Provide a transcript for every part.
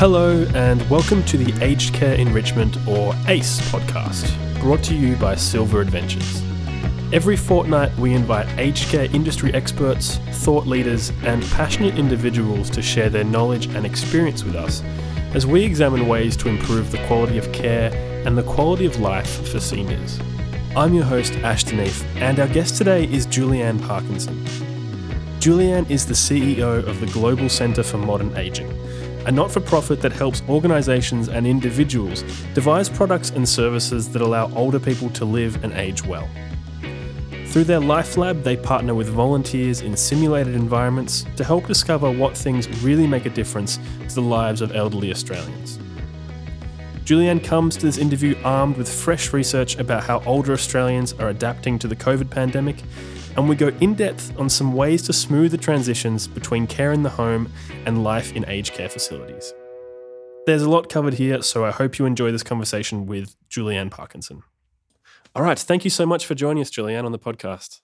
Hello, and welcome to the Aged Care Enrichment or ACE podcast, brought to you by Silver Adventures. Every fortnight, we invite aged care industry experts, thought leaders, and passionate individuals to share their knowledge and experience with us as we examine ways to improve the quality of care and the quality of life for seniors. I'm your host, Ashton Neath, and our guest today is Julianne Parkinson. Julianne is the CEO of the Global Centre for Modern Aging a not for profit that helps organisations and individuals devise products and services that allow older people to live and age well. Through their Life Lab, they partner with volunteers in simulated environments to help discover what things really make a difference to the lives of elderly Australians. Julianne comes to this interview armed with fresh research about how older Australians are adapting to the COVID pandemic and we go in depth on some ways to smooth the transitions between care in the home and life in aged care facilities. There's a lot covered here, so I hope you enjoy this conversation with Julianne Parkinson. All right, thank you so much for joining us, Julianne, on the podcast.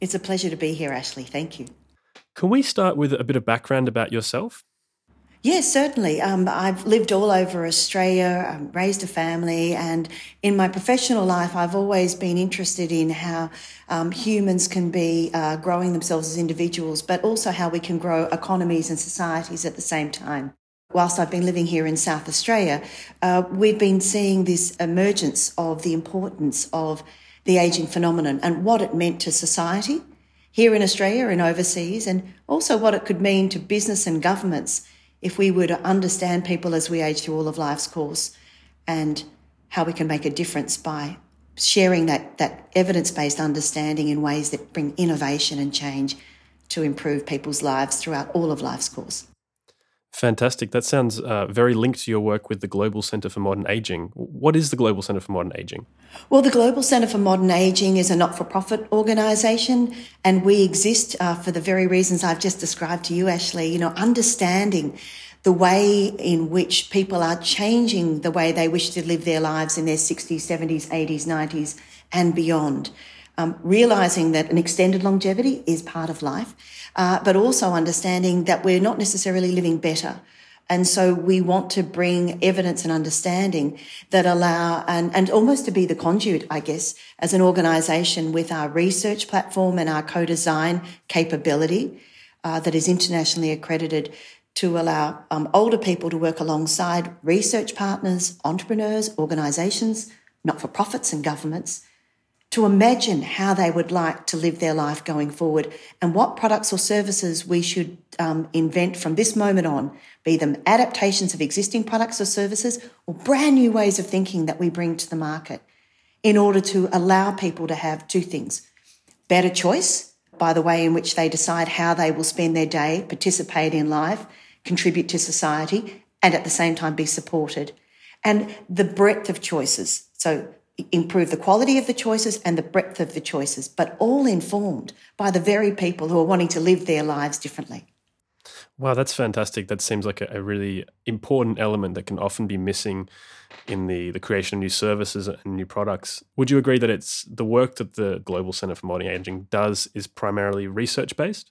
It's a pleasure to be here, Ashley. Thank you. Can we start with a bit of background about yourself? Yes, certainly. Um, I've lived all over Australia, um, raised a family, and in my professional life, I've always been interested in how um, humans can be uh, growing themselves as individuals, but also how we can grow economies and societies at the same time. Whilst I've been living here in South Australia, uh, we've been seeing this emergence of the importance of the aging phenomenon and what it meant to society here in Australia and overseas, and also what it could mean to business and governments if we were to understand people as we age through all of life's course and how we can make a difference by sharing that, that evidence based understanding in ways that bring innovation and change to improve people's lives throughout all of life's course. Fantastic. That sounds uh, very linked to your work with the Global Centre for Modern Aging. What is the Global Centre for Modern Aging? Well, the Global Centre for Modern Aging is a not for profit organisation, and we exist uh, for the very reasons I've just described to you, Ashley. You know, understanding the way in which people are changing the way they wish to live their lives in their 60s, 70s, 80s, 90s, and beyond. Um, realizing that an extended longevity is part of life uh, but also understanding that we're not necessarily living better. And so we want to bring evidence and understanding that allow and, and almost to be the conduit, I guess, as an organization with our research platform and our co-design capability uh, that is internationally accredited to allow um, older people to work alongside research partners, entrepreneurs, organizations, not-for-profits and governments to imagine how they would like to live their life going forward and what products or services we should um, invent from this moment on, be them adaptations of existing products or services or brand new ways of thinking that we bring to the market in order to allow people to have two things better choice by the way in which they decide how they will spend their day, participate in life, contribute to society, and at the same time be supported. And the breadth of choices. So improve the quality of the choices and the breadth of the choices, but all informed by the very people who are wanting to live their lives differently. Wow, that's fantastic. That seems like a, a, really important element that can often be missing in the, the creation of new services and new products. Would you agree that it's the work that the Global Centre for Modern Aging does is primarily research based?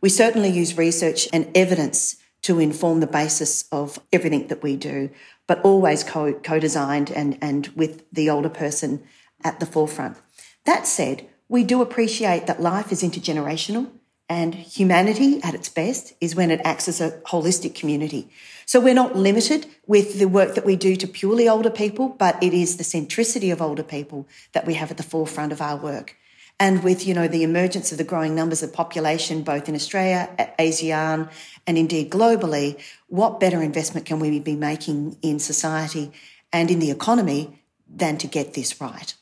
We certainly use research and evidence to inform the basis of everything that we do but always co designed and, and with the older person at the forefront. That said, we do appreciate that life is intergenerational and humanity at its best is when it acts as a holistic community. So we're not limited with the work that we do to purely older people, but it is the centricity of older people that we have at the forefront of our work. And with, you know, the emergence of the growing numbers of population, both in Australia, ASEAN, and indeed globally, what better investment can we be making in society and in the economy than to get this right?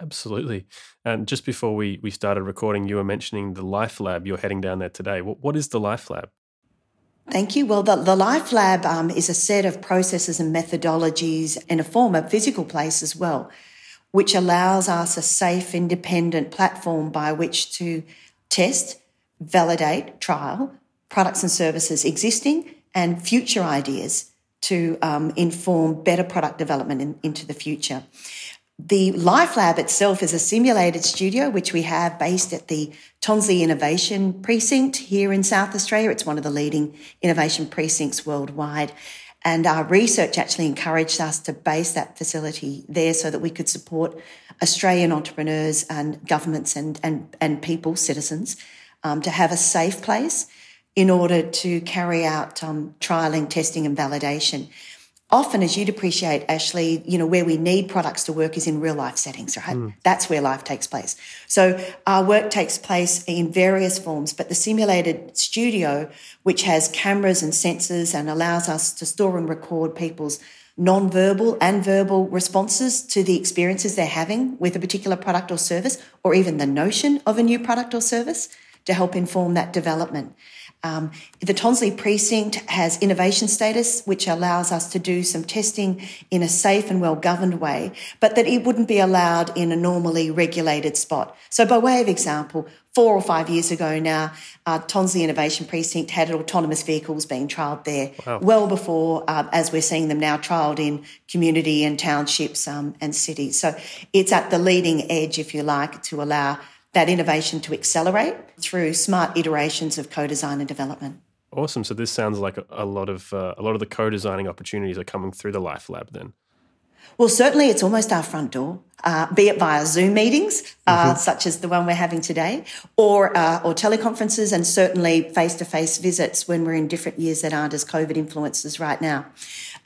Absolutely. And just before we, we started recording, you were mentioning the Life Lab. You're heading down there today. what, what is the Life Lab? Thank you. Well, the, the Life Lab um, is a set of processes and methodologies in a form, a physical place as well, which allows us a safe, independent platform by which to test, validate, trial products and services existing and future ideas to um, inform better product development in, into the future. The Life Lab itself is a simulated studio which we have based at the Tonsley Innovation Precinct here in South Australia. It's one of the leading innovation precincts worldwide. And our research actually encouraged us to base that facility there so that we could support Australian entrepreneurs and governments and, and, and people, citizens, um, to have a safe place in order to carry out um, trialing, testing, and validation often, as you'd appreciate, Ashley, you know, where we need products to work is in real life settings, right? Mm. That's where life takes place. So our work takes place in various forms, but the simulated studio, which has cameras and sensors and allows us to store and record people's non-verbal and verbal responses to the experiences they're having with a particular product or service, or even the notion of a new product or service to help inform that development. Um, the Tonsley precinct has innovation status, which allows us to do some testing in a safe and well governed way, but that it wouldn't be allowed in a normally regulated spot. So, by way of example, four or five years ago now, uh, Tonsley Innovation Precinct had autonomous vehicles being trialled there wow. well before, uh, as we're seeing them now trialled in community and townships um, and cities. So, it's at the leading edge, if you like, to allow that innovation to accelerate through smart iterations of co-design and development. Awesome. So this sounds like a, lot of uh, a lot of the co-designing opportunities are coming through the Life Lab then. Well, certainly it's almost our front door, uh, be it via Zoom meetings, uh, mm-hmm. such as the one we're having today, or uh, or teleconferences, and certainly face-to-face visits when we're in different years that aren't as COVID influences right now.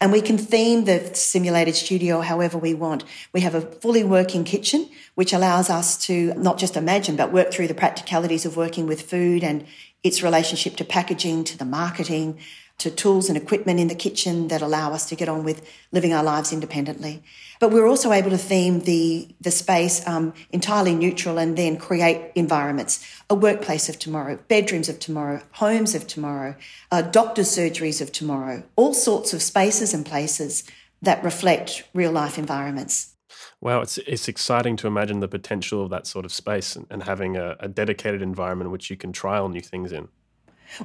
And we can theme the simulated studio however we want. We have a fully working kitchen, which allows us to not just imagine, but work through the practicalities of working with food and its relationship to packaging, to the marketing, to tools and equipment in the kitchen that allow us to get on with living our lives independently. But we're also able to theme the, the space um, entirely neutral and then create environments. A workplace of tomorrow, bedrooms of tomorrow, homes of tomorrow, uh, doctor's surgeries of tomorrow, all sorts of spaces and places that reflect real life environments. Wow, it's it's exciting to imagine the potential of that sort of space and, and having a, a dedicated environment which you can trial new things in.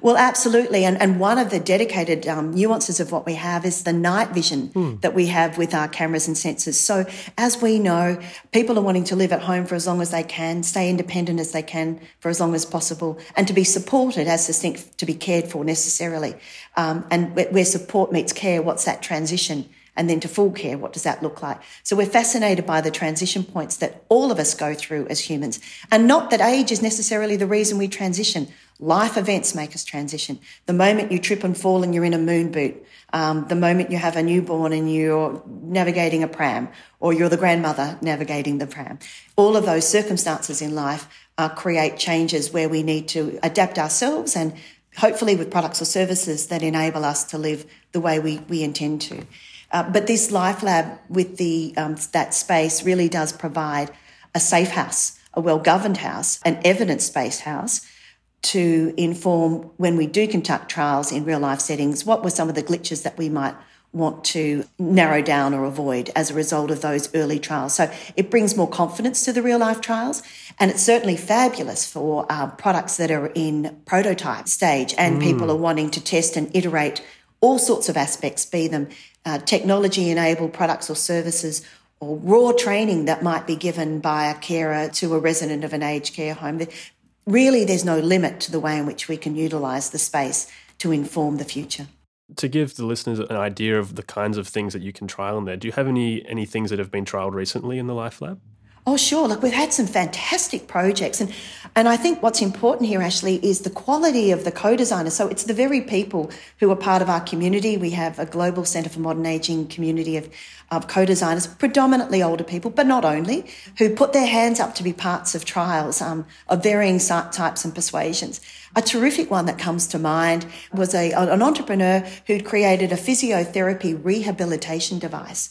Well, absolutely. And, and one of the dedicated um, nuances of what we have is the night vision mm. that we have with our cameras and sensors. So, as we know, people are wanting to live at home for as long as they can, stay independent as they can for as long as possible, and to be supported as distinct to be cared for necessarily. Um, and where support meets care, what's that transition? and then to full care, what does that look like? So we're fascinated by the transition points that all of us go through as humans. And not that age is necessarily the reason we transition. Life events make us transition. The moment you trip and fall and you're in a moon boot, um, the moment you have a newborn and you're navigating a pram, or you're the grandmother navigating the pram, all of those circumstances in life uh, create changes where we need to adapt ourselves and hopefully with products or services that enable us to live the way we, we intend to. Uh, but this Life Lab with the um, that space really does provide a safe house, a well governed house, an evidence based house to inform when we do conduct trials in real life settings what were some of the glitches that we might want to narrow down or avoid as a result of those early trials. So it brings more confidence to the real life trials. And it's certainly fabulous for uh, products that are in prototype stage and mm. people are wanting to test and iterate all sorts of aspects, be them uh, technology enabled products or services or raw training that might be given by a carer to a resident of an aged care home. Really, there's no limit to the way in which we can utilise the space to inform the future. To give the listeners an idea of the kinds of things that you can trial in there, do you have any any things that have been trialed recently in the Life Lab? Oh, sure. Look, we've had some fantastic projects. And, and I think what's important here, Ashley, is the quality of the co designers. So it's the very people who are part of our community. We have a global Centre for Modern Ageing community of, of co designers, predominantly older people, but not only, who put their hands up to be parts of trials um, of varying types and persuasions. A terrific one that comes to mind was a, an entrepreneur who'd created a physiotherapy rehabilitation device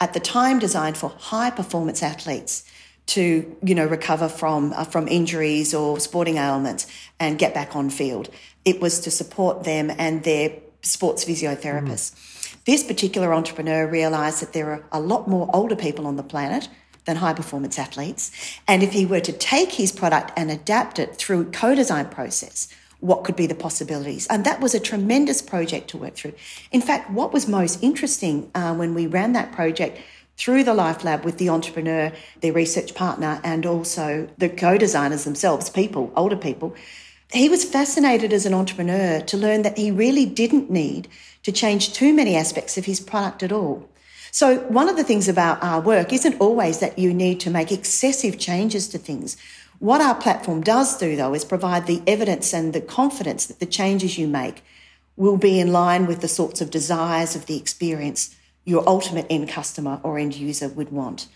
at the time designed for high performance athletes to you know recover from uh, from injuries or sporting ailments and get back on field. It was to support them and their sports physiotherapists. Mm. This particular entrepreneur realized that there are a lot more older people on the planet than high performance athletes, and if he were to take his product and adapt it through co-design process what could be the possibilities. And that was a tremendous project to work through. In fact, what was most interesting uh, when we ran that project through the Life Lab with the entrepreneur, their research partner, and also the co designers themselves, people, older people. He was fascinated as an entrepreneur to learn that he really didn't need to change too many aspects of his product at all. So, one of the things about our work isn't always that you need to make excessive changes to things. What our platform does do, though, is provide the evidence and the confidence that the changes you make will be in line with the sorts of desires of the experience your ultimate end customer or end user would want.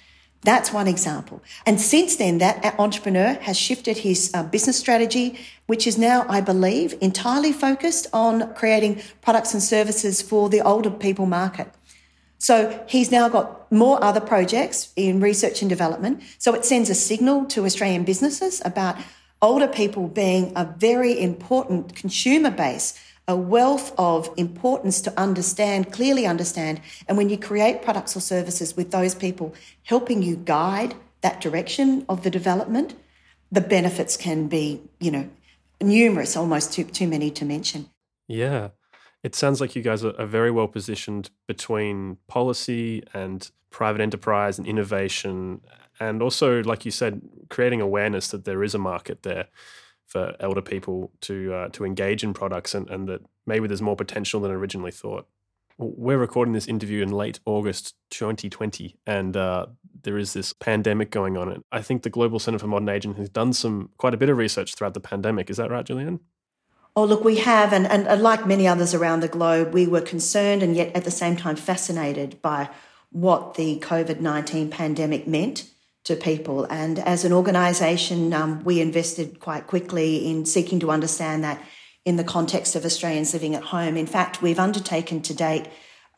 That's one example. And since then, that entrepreneur has shifted his uh, business strategy, which is now, I believe, entirely focused on creating products and services for the older people market. So he's now got more other projects in research and development. So it sends a signal to Australian businesses about older people being a very important consumer base a wealth of importance to understand, clearly understand. And when you create products or services with those people helping you guide that direction of the development, the benefits can be, you know, numerous, almost too, too many to mention. Yeah. It sounds like you guys are, very well positioned between policy and private enterprise and innovation, and also, like you said, creating awareness that there is a market there for elder people to uh, to engage in products and, and that maybe there's more potential than originally thought. We're recording this interview in late August 2020, and uh, there is this pandemic going on. And I think the Global Centre for Modern Aging has done some quite a bit of research throughout the pandemic. Is that right, Julianne? Oh, look, we have, and, and like many others around the globe, we were concerned and yet at the same time fascinated by what the COVID 19 pandemic meant to people. And as an organisation, um, we invested quite quickly in seeking to understand that in the context of Australians living at home. In fact, we've undertaken to date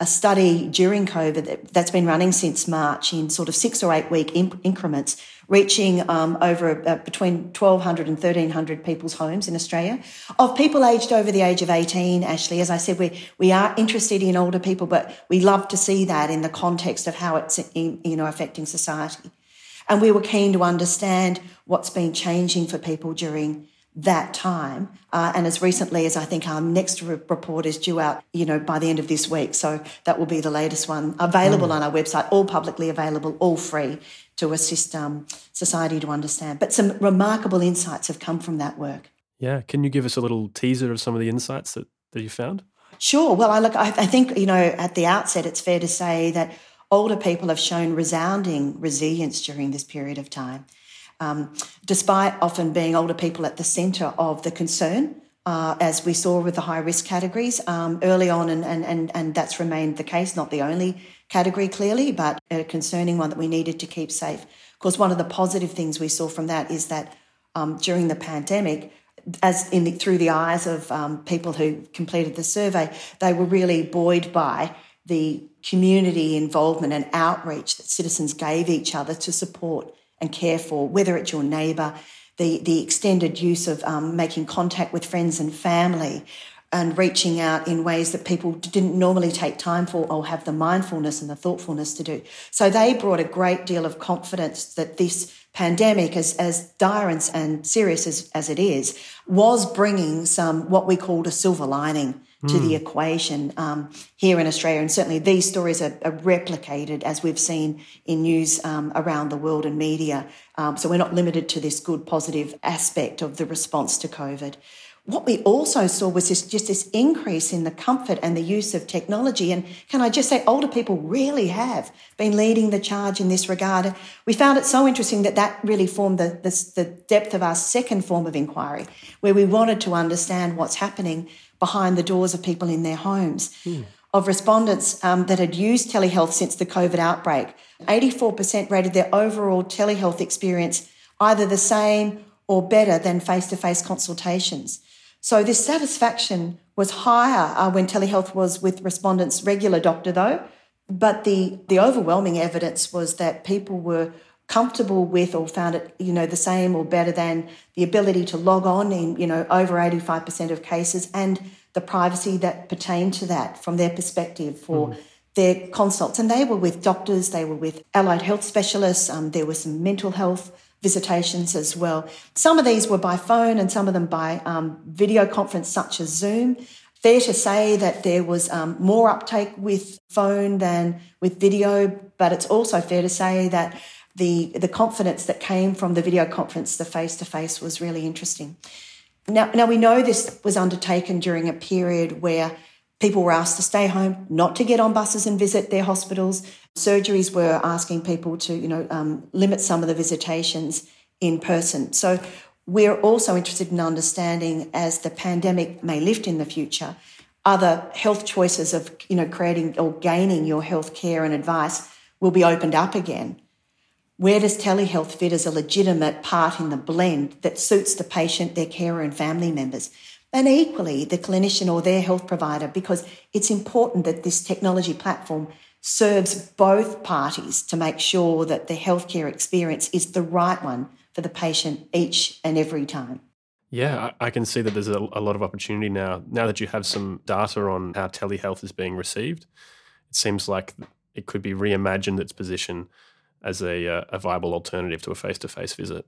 a study during COVID that's been running since March in sort of six or eight week increments, reaching um, over uh, between 1,200 and 1,300 people's homes in Australia. Of people aged over the age of 18, Ashley, as I said, we, we are interested in older people, but we love to see that in the context of how it's in, you know, affecting society. And we were keen to understand what's been changing for people during that time. Uh, and as recently as I think our next re- report is due out, you know, by the end of this week. So that will be the latest one available mm. on our website, all publicly available, all free to assist um, society to understand. But some remarkable insights have come from that work. Yeah. Can you give us a little teaser of some of the insights that, that you found? Sure. Well, I look, I, I think, you know, at the outset, it's fair to say that older people have shown resounding resilience during this period of time. Um, despite often being older people at the centre of the concern, uh, as we saw with the high risk categories um, early on, and, and, and, and that's remained the case, not the only category clearly, but a concerning one that we needed to keep safe. Of course, one of the positive things we saw from that is that um, during the pandemic, as in the, through the eyes of um, people who completed the survey, they were really buoyed by the community involvement and outreach that citizens gave each other to support and care for, whether it's your neighbour, the, the extended use of um, making contact with friends and family, and reaching out in ways that people didn't normally take time for or have the mindfulness and the thoughtfulness to do. So they brought a great deal of confidence that this pandemic, as, as dire and, and serious as, as it is, was bringing some what we called a silver lining to mm. the hmm. equation um, here in Australia. And certainly these stories are, are replicated as we've seen in news um, around the world and media. Um, so we're not limited to this good, positive aspect of the response to COVID. What we also saw was this, just this increase in the comfort and the use of technology. And can I just say, older people really have been leading the charge in this regard. We found it so interesting that that really formed the, the, the depth of our second form of inquiry, where we wanted to understand what's happening behind the doors of people in their homes. Mm. Of respondents um, that had used telehealth since the COVID outbreak, 84% rated their overall telehealth experience either the same or better than face to face consultations. So, this satisfaction was higher uh, when telehealth was with respondents' regular doctor, though. But the, the overwhelming evidence was that people were comfortable with or found it, you know, the same or better than the ability to log on in, you know, over 85% of cases and the privacy that pertained to that from their perspective for mm. their consults. And they were with doctors, they were with allied health specialists, um, there were some mental health visitations as well. Some of these were by phone and some of them by um, video conference, such as Zoom. Fair to say that there was um, more uptake with phone than with video, but it's also fair to say that the, the confidence that came from the video conference, the face to face, was really interesting. Now, now, we know this was undertaken during a period where people were asked to stay home, not to get on buses and visit their hospitals. Surgeries were asking people to, you know, um, limit some of the visitations in person. So we're also interested in understanding as the pandemic may lift in the future, other health choices of, you know, creating or gaining your health care and advice will be opened up again. Where does telehealth fit as a legitimate part in the blend that suits the patient, their carer, and family members? And equally, the clinician or their health provider, because it's important that this technology platform serves both parties to make sure that the healthcare experience is the right one for the patient each and every time. Yeah, I can see that there's a, lot of opportunity now. Now that you have some data on how telehealth is being received, it seems like it could be reimagined its position as a, uh, a viable alternative to a face to face visit.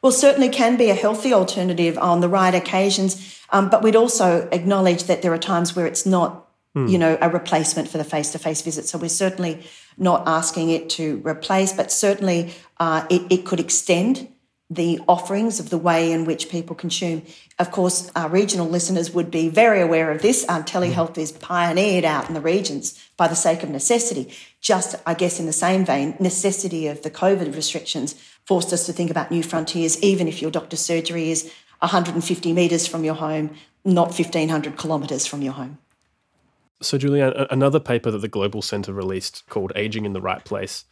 Well, certainly can be a healthy alternative on the right occasions, um, but we'd also acknowledge that there are times where it's not, mm. you know, a replacement for the face to face visit. So we're certainly not asking it to replace, but certainly uh, it, it could extend the offerings of the way in which people consume. Of course, our regional listeners would be very aware of this. Um, telehealth is pioneered out in the regions by the sake of necessity. Just, I guess, in the same vein, necessity of the COVID restrictions forced us to think about new frontiers, even if your doctor's surgery is 150 metres from your home, not 1,500 kilometres from your home. So, Julianne, another paper that the Global Centre released called Aging in the Right Place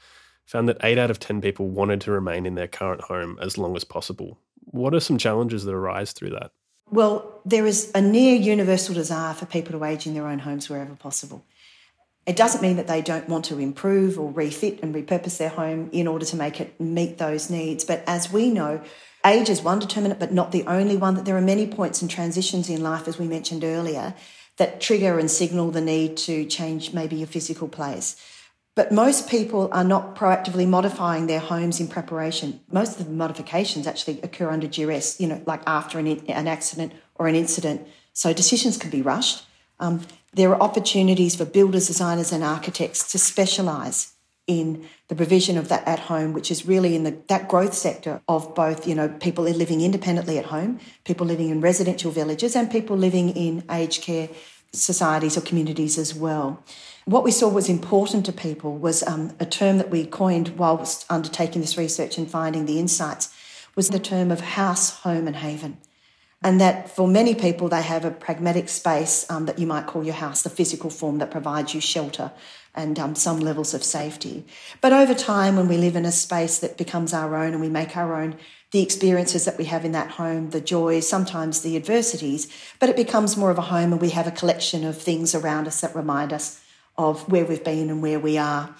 found that 8 out of 10 people wanted to remain in their current home as long as possible. What are some challenges that arise through that? Well, there is a near universal desire for people to age in their own homes wherever possible. It doesn't mean that they don't want to improve or refit and repurpose their home in order to make it meet those needs. But as we know, age is one determinant, but not the only one, that there are many points and transitions in life, as we mentioned earlier, that trigger and signal the need to change maybe your physical place. But most people are not proactively modifying their homes in preparation. Most of the modifications actually occur under duress, you know, like after an, an accident or an incident. So decisions can be rushed. Um, there are opportunities for builders, designers, and architects to specialise in the provision of that at home, which is really in the, that growth sector of both, you know, people living independently at home, people living in residential villages, and people living in aged care societies or communities as well. What we saw was important to people was um, a term that we coined whilst undertaking this research and finding the insights was the term of house, home, and haven and that for many people they have a pragmatic space um, that you might call your house, the physical form that provides you shelter and um, some levels of safety. But over time, when we live in a space that becomes our own and we make our own, the experiences that we have in that home, the joys, sometimes the adversities, but it becomes more of a home and we have a collection of things around us that remind us of where we've been and where we are.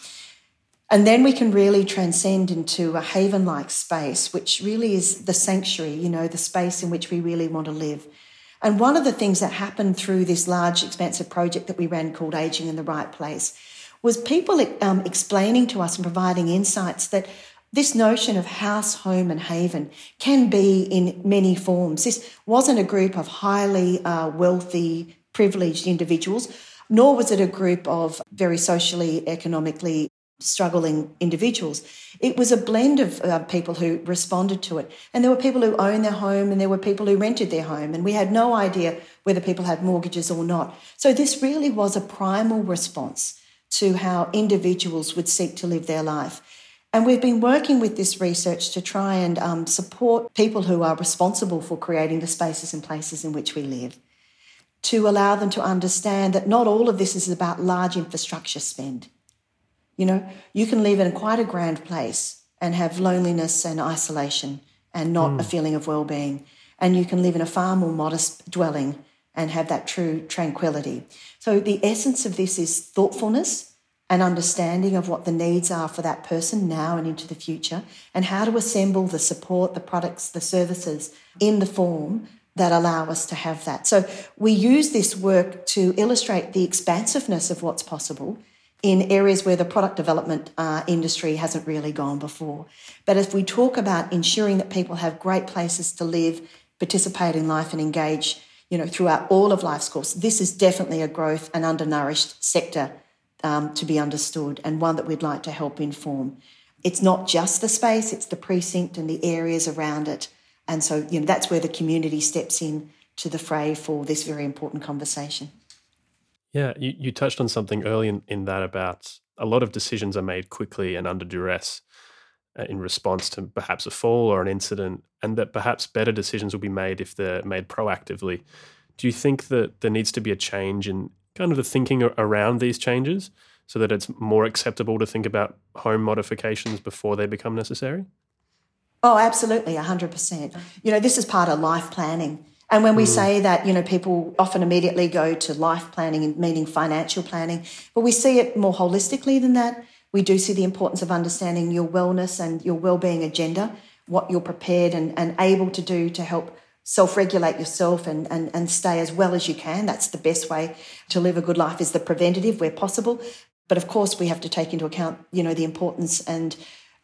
And then we can really transcend into a haven like space, which really is the sanctuary, you know, the space in which we really want to live. And one of the things that happened through this large, expansive project that we ran called Aging in the Right Place was people um, explaining to us and providing insights that this notion of house, home, and haven can be in many forms. This wasn't a group of highly uh, wealthy, privileged individuals, nor was it a group of very socially, economically struggling individuals. It was a blend of uh, people who responded to it. And there were people who owned their home and there were people who rented their home. And we had no idea whether people had mortgages or not. So this really was a primal response to how individuals would seek to live their life. And we've been working with this research to try and um, support people who are responsible for creating the spaces and places in which we live, to allow them to understand that not all of this is about large infrastructure spend you know, you can live in quite a grand place and have loneliness and isolation and not mm. a feeling of well being. And you can live in a far more modest dwelling and have that true tranquility. So, the essence of this is thoughtfulness and understanding of what the needs are for that person now and into the future, and how to assemble the support, the products, the services in the form that allow us to have that. So, we use this work to illustrate the expansiveness of what's possible in areas where the product development uh, industry hasn't really gone before. But if we talk about ensuring that people have great places to live, participate in life, and engage, you know, throughout all of life's course. This is definitely a growth and undernourished sector um, to be understood and one that we'd like to help inform. It's not just the space, it's the precinct and the areas around it. And so, you know, that's where the community steps in to the fray for this very important conversation. Yeah, you, you touched on something early in, in that about a lot of decisions are made quickly and under duress uh, in response to perhaps a fall or an incident, and that perhaps better decisions will be made if they're made proactively. Do you think that there needs to be a change in kind of the thinking around these changes so that it's more acceptable to think about home modifications before they become necessary? Oh, absolutely, 100%. You know, this is part of life planning. And when we mm. say that, you know, people often immediately go to life planning, meaning financial planning, but we see it more holistically than that. We do see the importance of understanding your wellness and your well-being agenda, what you're prepared and, and able to do to help self-regulate yourself and, and, and stay as well as you can. That's the best way to live a good life is the preventative where possible. But of course, we have to take into account, you know, the importance and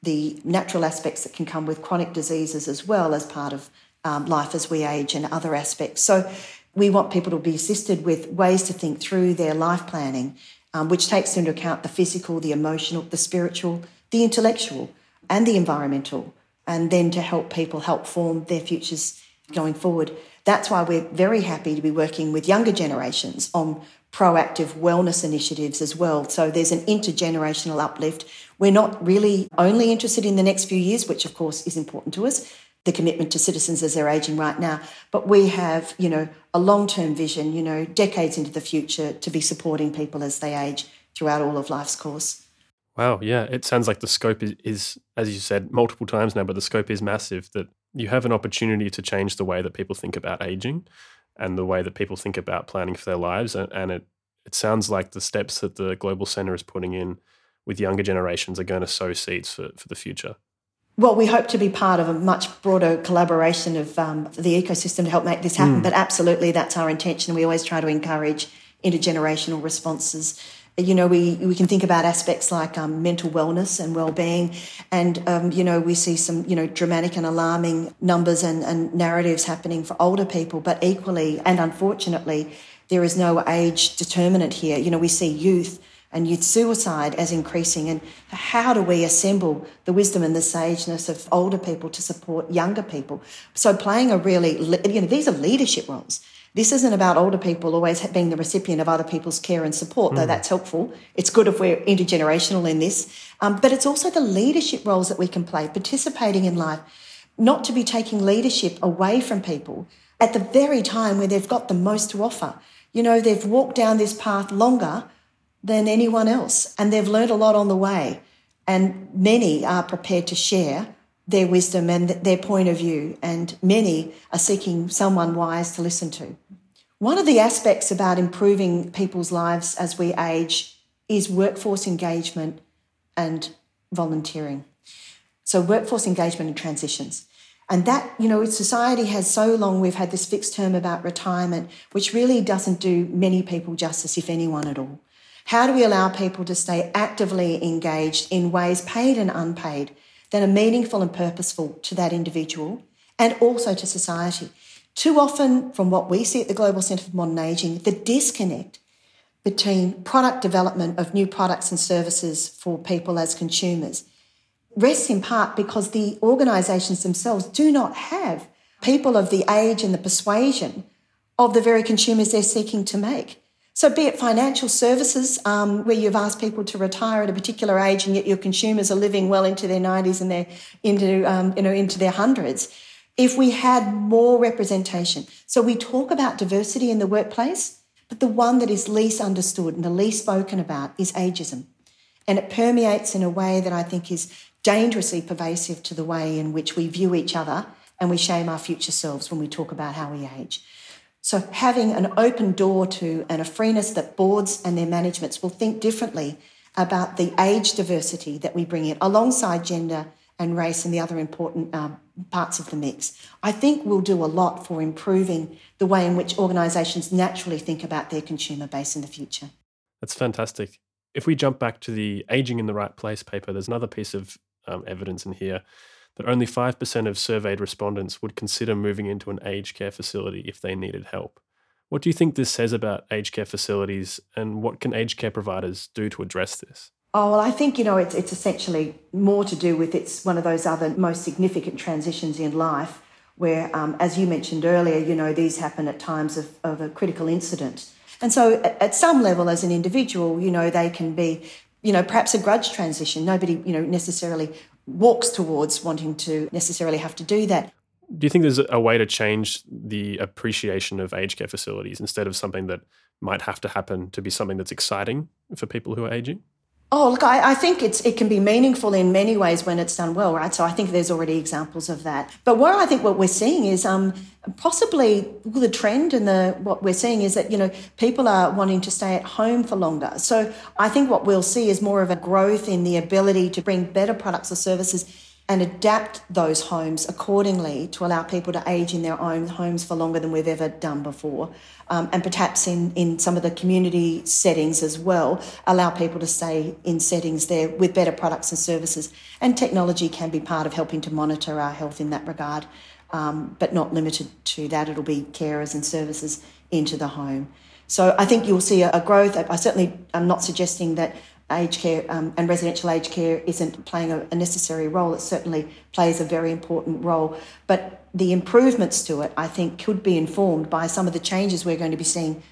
the natural aspects that can come with chronic diseases as well as part of um, life as we age and other aspects. So we want people to be assisted with ways to think through their life planning, um, which takes into account the physical, the emotional, the spiritual, the intellectual, and the environmental, and then to help people help form their futures going forward. That's why we're very happy to be working with younger generations on proactive wellness initiatives as well. So there's an intergenerational uplift. We're not really only interested in the next few years, which of course is important to us, the commitment to citizens as they're aging right now. But we have, you know, a long term vision, you know, decades into the future to be supporting people as they age throughout all of life's course. Wow, yeah, it sounds like the scope is, is, as you said multiple times now, but the scope is massive. That you have an opportunity to change the way that people think about aging and the way that people think about planning for their lives. And, and it, it sounds like the steps that the Global Centre is putting in with younger generations are going to sow seeds for, for the future. Well, we hope to be part of a much broader collaboration of um, the ecosystem to help make this happen. Mm. But absolutely, that's our intention. We always try to encourage intergenerational responses. You know, we, we can think about aspects like um, mental wellness and well-being, and um, you know, we see some you know dramatic and alarming numbers and, and narratives happening for older people. But equally, and unfortunately, there is no age determinant here. You know, we see youth and youth suicide as increasing. And how do we assemble the wisdom and the sageness of older people to support younger people? So playing a really, you know, these are leadership roles. This isn't about older people always being the recipient of other people's care and support, mm. though that's helpful. It's good if we're intergenerational in this. Um, but it's also the leadership roles that we can play, participating in life, not to be taking leadership away from people at the very time where they've got the most to offer. You know, they've walked down this path longer than anyone else. And they've learned a lot on the way. And many are prepared to share their wisdom and their point of view. And many are seeking someone wise to listen to. One of the aspects about improving people's lives as we age is workforce engagement and volunteering. So, workforce engagement and transitions. And that, you know, society has so long, we've had this fixed term about retirement, which really doesn't do many people justice, if anyone at all. How do we allow people to stay actively engaged in ways, paid and unpaid, that are meaningful and purposeful to that individual and also to society? Too often, from what we see at the Global Centre for Modern Ageing, the disconnect between product development of new products and services for people as consumers rests in part because the organisations themselves do not have people of the age and the persuasion of the very consumers they're seeking to make. So, be it financial services, um, where you've asked people to retire at a particular age, and yet your consumers are living well into their nineties and their into um, you know into their hundreds. If we had more representation, so we talk about diversity in the workplace, but the one that is least understood and the least spoken about is ageism, and it permeates in a way that I think is dangerously pervasive to the way in which we view each other and we shame our future selves when we talk about how we age. So having an open door to and a freeness that boards and their managements will think differently about the age diversity that we bring in alongside gender and race and the other important um, parts of the mix, I think will do a lot for improving the way in which organisations naturally think about their consumer base in the future. That's fantastic. If we jump back to the Aging in the Right Place paper, there's another piece of um, evidence in here that only 5% of surveyed respondents would consider moving into an aged care facility if they needed help. What do you think this says about aged care facilities and what can aged care providers do to address this? Oh, well, I think, you know, it's, it's essentially more to do with it's one of those other most significant transitions in life where, um, as you mentioned earlier, you know, these happen at times of, of a critical incident. And so, at, at some level, as an individual, you know, they can be, you know, perhaps a grudge transition. Nobody, you know, necessarily walks towards wanting to necessarily have to do that. Do you think there's a way to change the appreciation of aged care facilities instead of something that might have to happen to be something that's exciting for people who are aging? Oh, look, I, I, think it can be meaningful in many ways when it's done well, right? So I think there's already examples of that. But what I think what we're seeing is um, possibly the trend and the what we're seeing is that you know people are wanting to stay at home for longer. So I think what we'll see is more of a growth in the ability to bring better products or services and adapt those homes accordingly to allow people to age in their own homes for longer than we've ever done before. Um, and perhaps in, in some of the community settings as well, allow people to stay in settings there with better products and services. And technology can be part of helping to monitor our health in that regard, um, but not limited to that. It'll be carers and services into the home. So I think you'll see a, growth. I certainly am not suggesting that aged care um, and residential aged care isn't playing a, necessary role. It certainly plays a very important role. But the improvements to it, I think, could be informed by some of the changes we're going to be seeing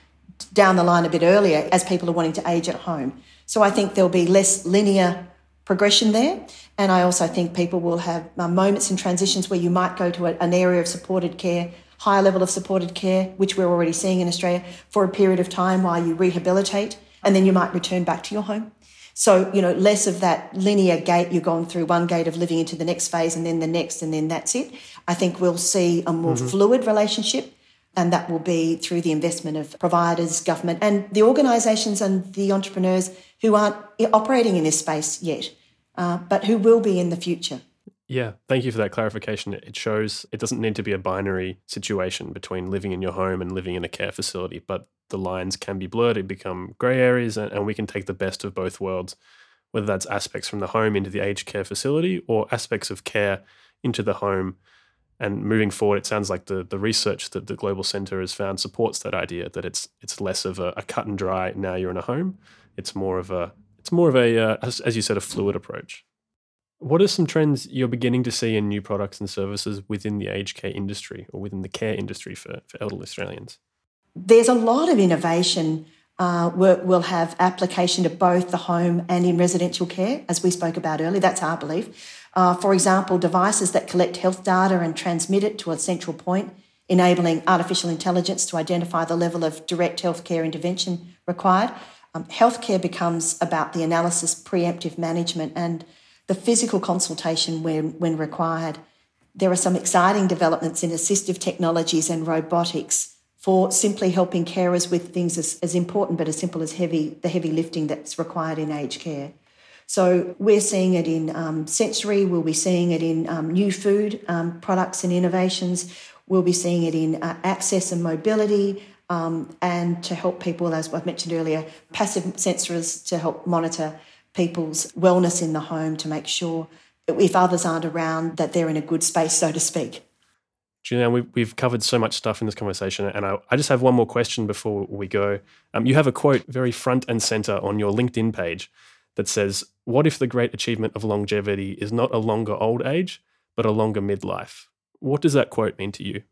down the line a bit earlier as people are wanting to age at home. So I think there'll be less linear progression there. And I also think people will have uh, moments and transitions where you might go to a, an area of supported care, higher level of supported care, which we're already seeing in Australia, for a period of time while you rehabilitate. And then you might return back to your home. So, you know, less of that linear gate you're going through one gate of living into the next phase and then the next and then that's it. I think we'll see a more mm-hmm. fluid relationship and that will be through the investment of providers, government, and the organisations and the entrepreneurs who aren't operating in this space yet, uh, but who will be in the future. Yeah, thank you for that clarification. It shows it doesn't need to be a binary situation between living in your home and living in a care facility, but the lines can be blurred, it become grey areas, and, and we can take the best of both worlds, whether that's aspects from the home into the aged care facility or aspects of care into the home. And moving forward, it sounds like the, the research that the Global Centre has found supports that idea that it's it's less of a, a cut and dry. Now you're in a home. It's more of a it's more of a uh, as, as you said a fluid approach. What are some trends you're beginning to see in new products and services within the aged care industry or within the care industry for, for elderly Australians? There's a lot of innovation uh, will have application to both the home and in residential care, as we spoke about earlier. That's our belief. Uh, for example, devices that collect health data and transmit it to a central point, enabling artificial intelligence to identify the level of direct healthcare intervention required. Um, healthcare becomes about the analysis, preemptive management, and the physical consultation when, when required. There are some exciting developments in assistive technologies and robotics for simply helping carers with things as, as important but as simple as heavy the heavy lifting that's required in aged care. So we're seeing it in um, sensory, we'll be seeing it in um, new food um, products and innovations, we'll be seeing it in uh, access and mobility, um, and to help people, as I've mentioned earlier, passive sensors to help monitor people's wellness in the home to make sure if others aren't around that they're in a good space, so to speak. Julianne, we, we've covered so much stuff in this conversation, and I, I just have one more question before we go. Um, you have a quote very front and center on your LinkedIn page that says, What if the great achievement of longevity is not a longer old age, but a longer midlife? What does that quote mean to you?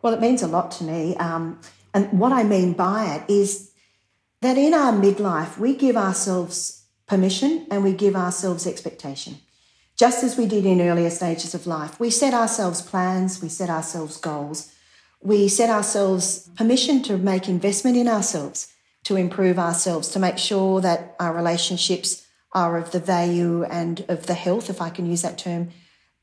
Well, it means a lot to me. Um, and what I mean by it is that in our midlife, we give ourselves permission and we give ourselves expectation just as we did in earlier stages of life. We set ourselves plans, we set ourselves goals, we set ourselves permission to make investment in ourselves, to improve ourselves, to make sure that our relationships are of the value and of the health, if I can use that term,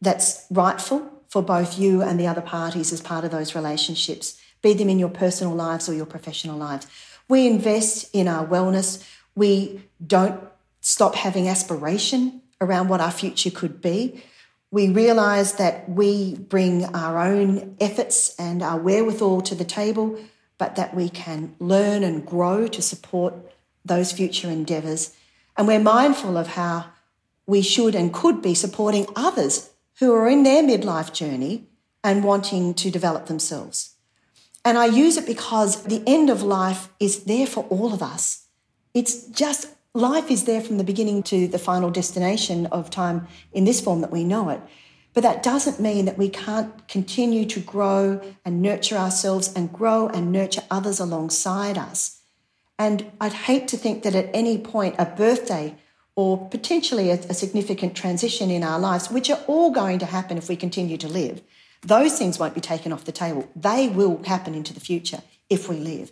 that's rightful for both you and the other parties as part of those relationships, be them in your personal lives or your professional lives. We invest in our wellness. We don't stop having aspiration around what our future could be. We realise that we bring our own efforts and our wherewithal to the table, but that we can learn and grow to support those future endeavours. And we're mindful of how we should and could be supporting others who are in their midlife journey and wanting to develop themselves. And I use it because the end of life is there for all of us. It's just life is there from the beginning to the final destination of time in this form that we know it. But that doesn't mean that we can't continue to grow and nurture ourselves and grow and nurture others alongside us. And I'd hate to think that at any point a birthday or potentially a, a, significant transition in our lives, which are all going to happen if we continue to live, those things won't be taken off the table. They will happen into the future if we live.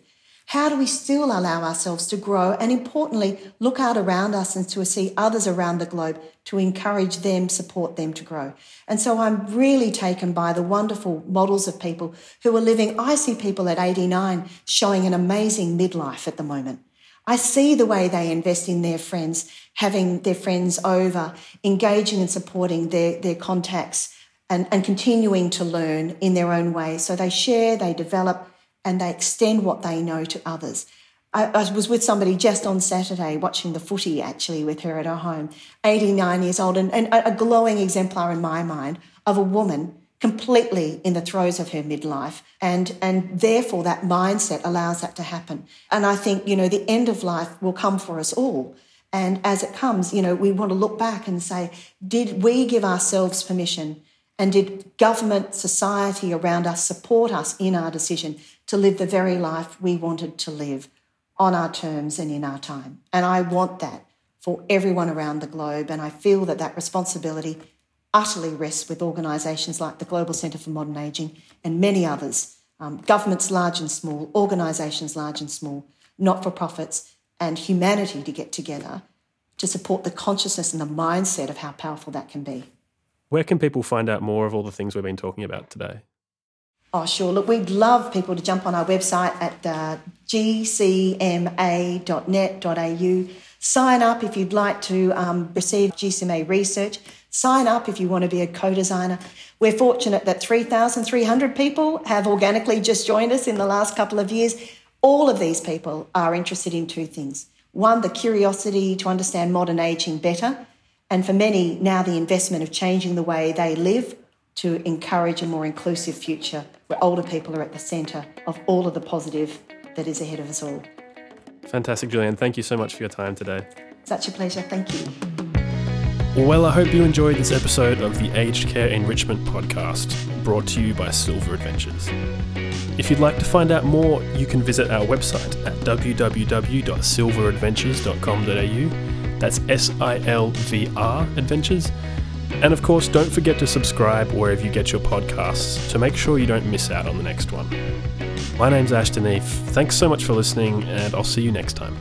How do we still allow ourselves to grow and importantly, look out around us and to see others around the globe to encourage them, support them to grow? And so I'm really taken by the wonderful models of people who are living. I see people at 89 showing an amazing midlife at the moment. I see the way they invest in their friends, having their friends over, engaging and supporting their, their contacts and, and continuing to learn in their own way. So they share, they develop, and they extend what they know to others. I, I, was with somebody just on Saturday watching the footy actually with her at her home, 89 years old, and, and a glowing exemplar in my mind of a woman completely in the throes of her midlife. And, and therefore, that mindset allows that to happen. And I think, you know, the end of life will come for us all. And as it comes, you know, we want to look back and say, did we give ourselves permission? And did government, society around us support us in our decision to live the very life we wanted to live on our terms and in our time. And I want that for everyone around the globe. And I feel that that responsibility utterly rests with organisations like the Global Centre for Modern Ageing and many others, um, governments large and small, organisations large and small, not for profits, and humanity to get together to support the consciousness and the mindset of how powerful that can be. Where can people find out more of all the things we've been talking about today? Oh, sure. Look, we'd love people to jump on our website at uh, gcma.net.au. Sign up if you'd like to um, receive GCMA research. Sign up if you want to be a co designer. We're fortunate that 3,300 people have organically just joined us in the last couple of years. All of these people are interested in two things one, the curiosity to understand modern aging better, and for many, now the investment of changing the way they live to encourage a more inclusive future where older people are at the centre of all of the positive that is ahead of us all. Fantastic, Julianne. Thank you so much for your time today. Such a pleasure. Thank you. Well, I hope you enjoyed this episode of the Aged Care Enrichment Podcast, brought to you by Silver Adventures. If you'd like to find out more, you can visit our website at www.silveradventures.com.au. That's S I L V R Adventures and of course, don't forget to subscribe wherever you get your podcasts to make sure you don't miss out on the next one. My name's Ashton Eve. Thanks so much for listening, and I'll see you next time.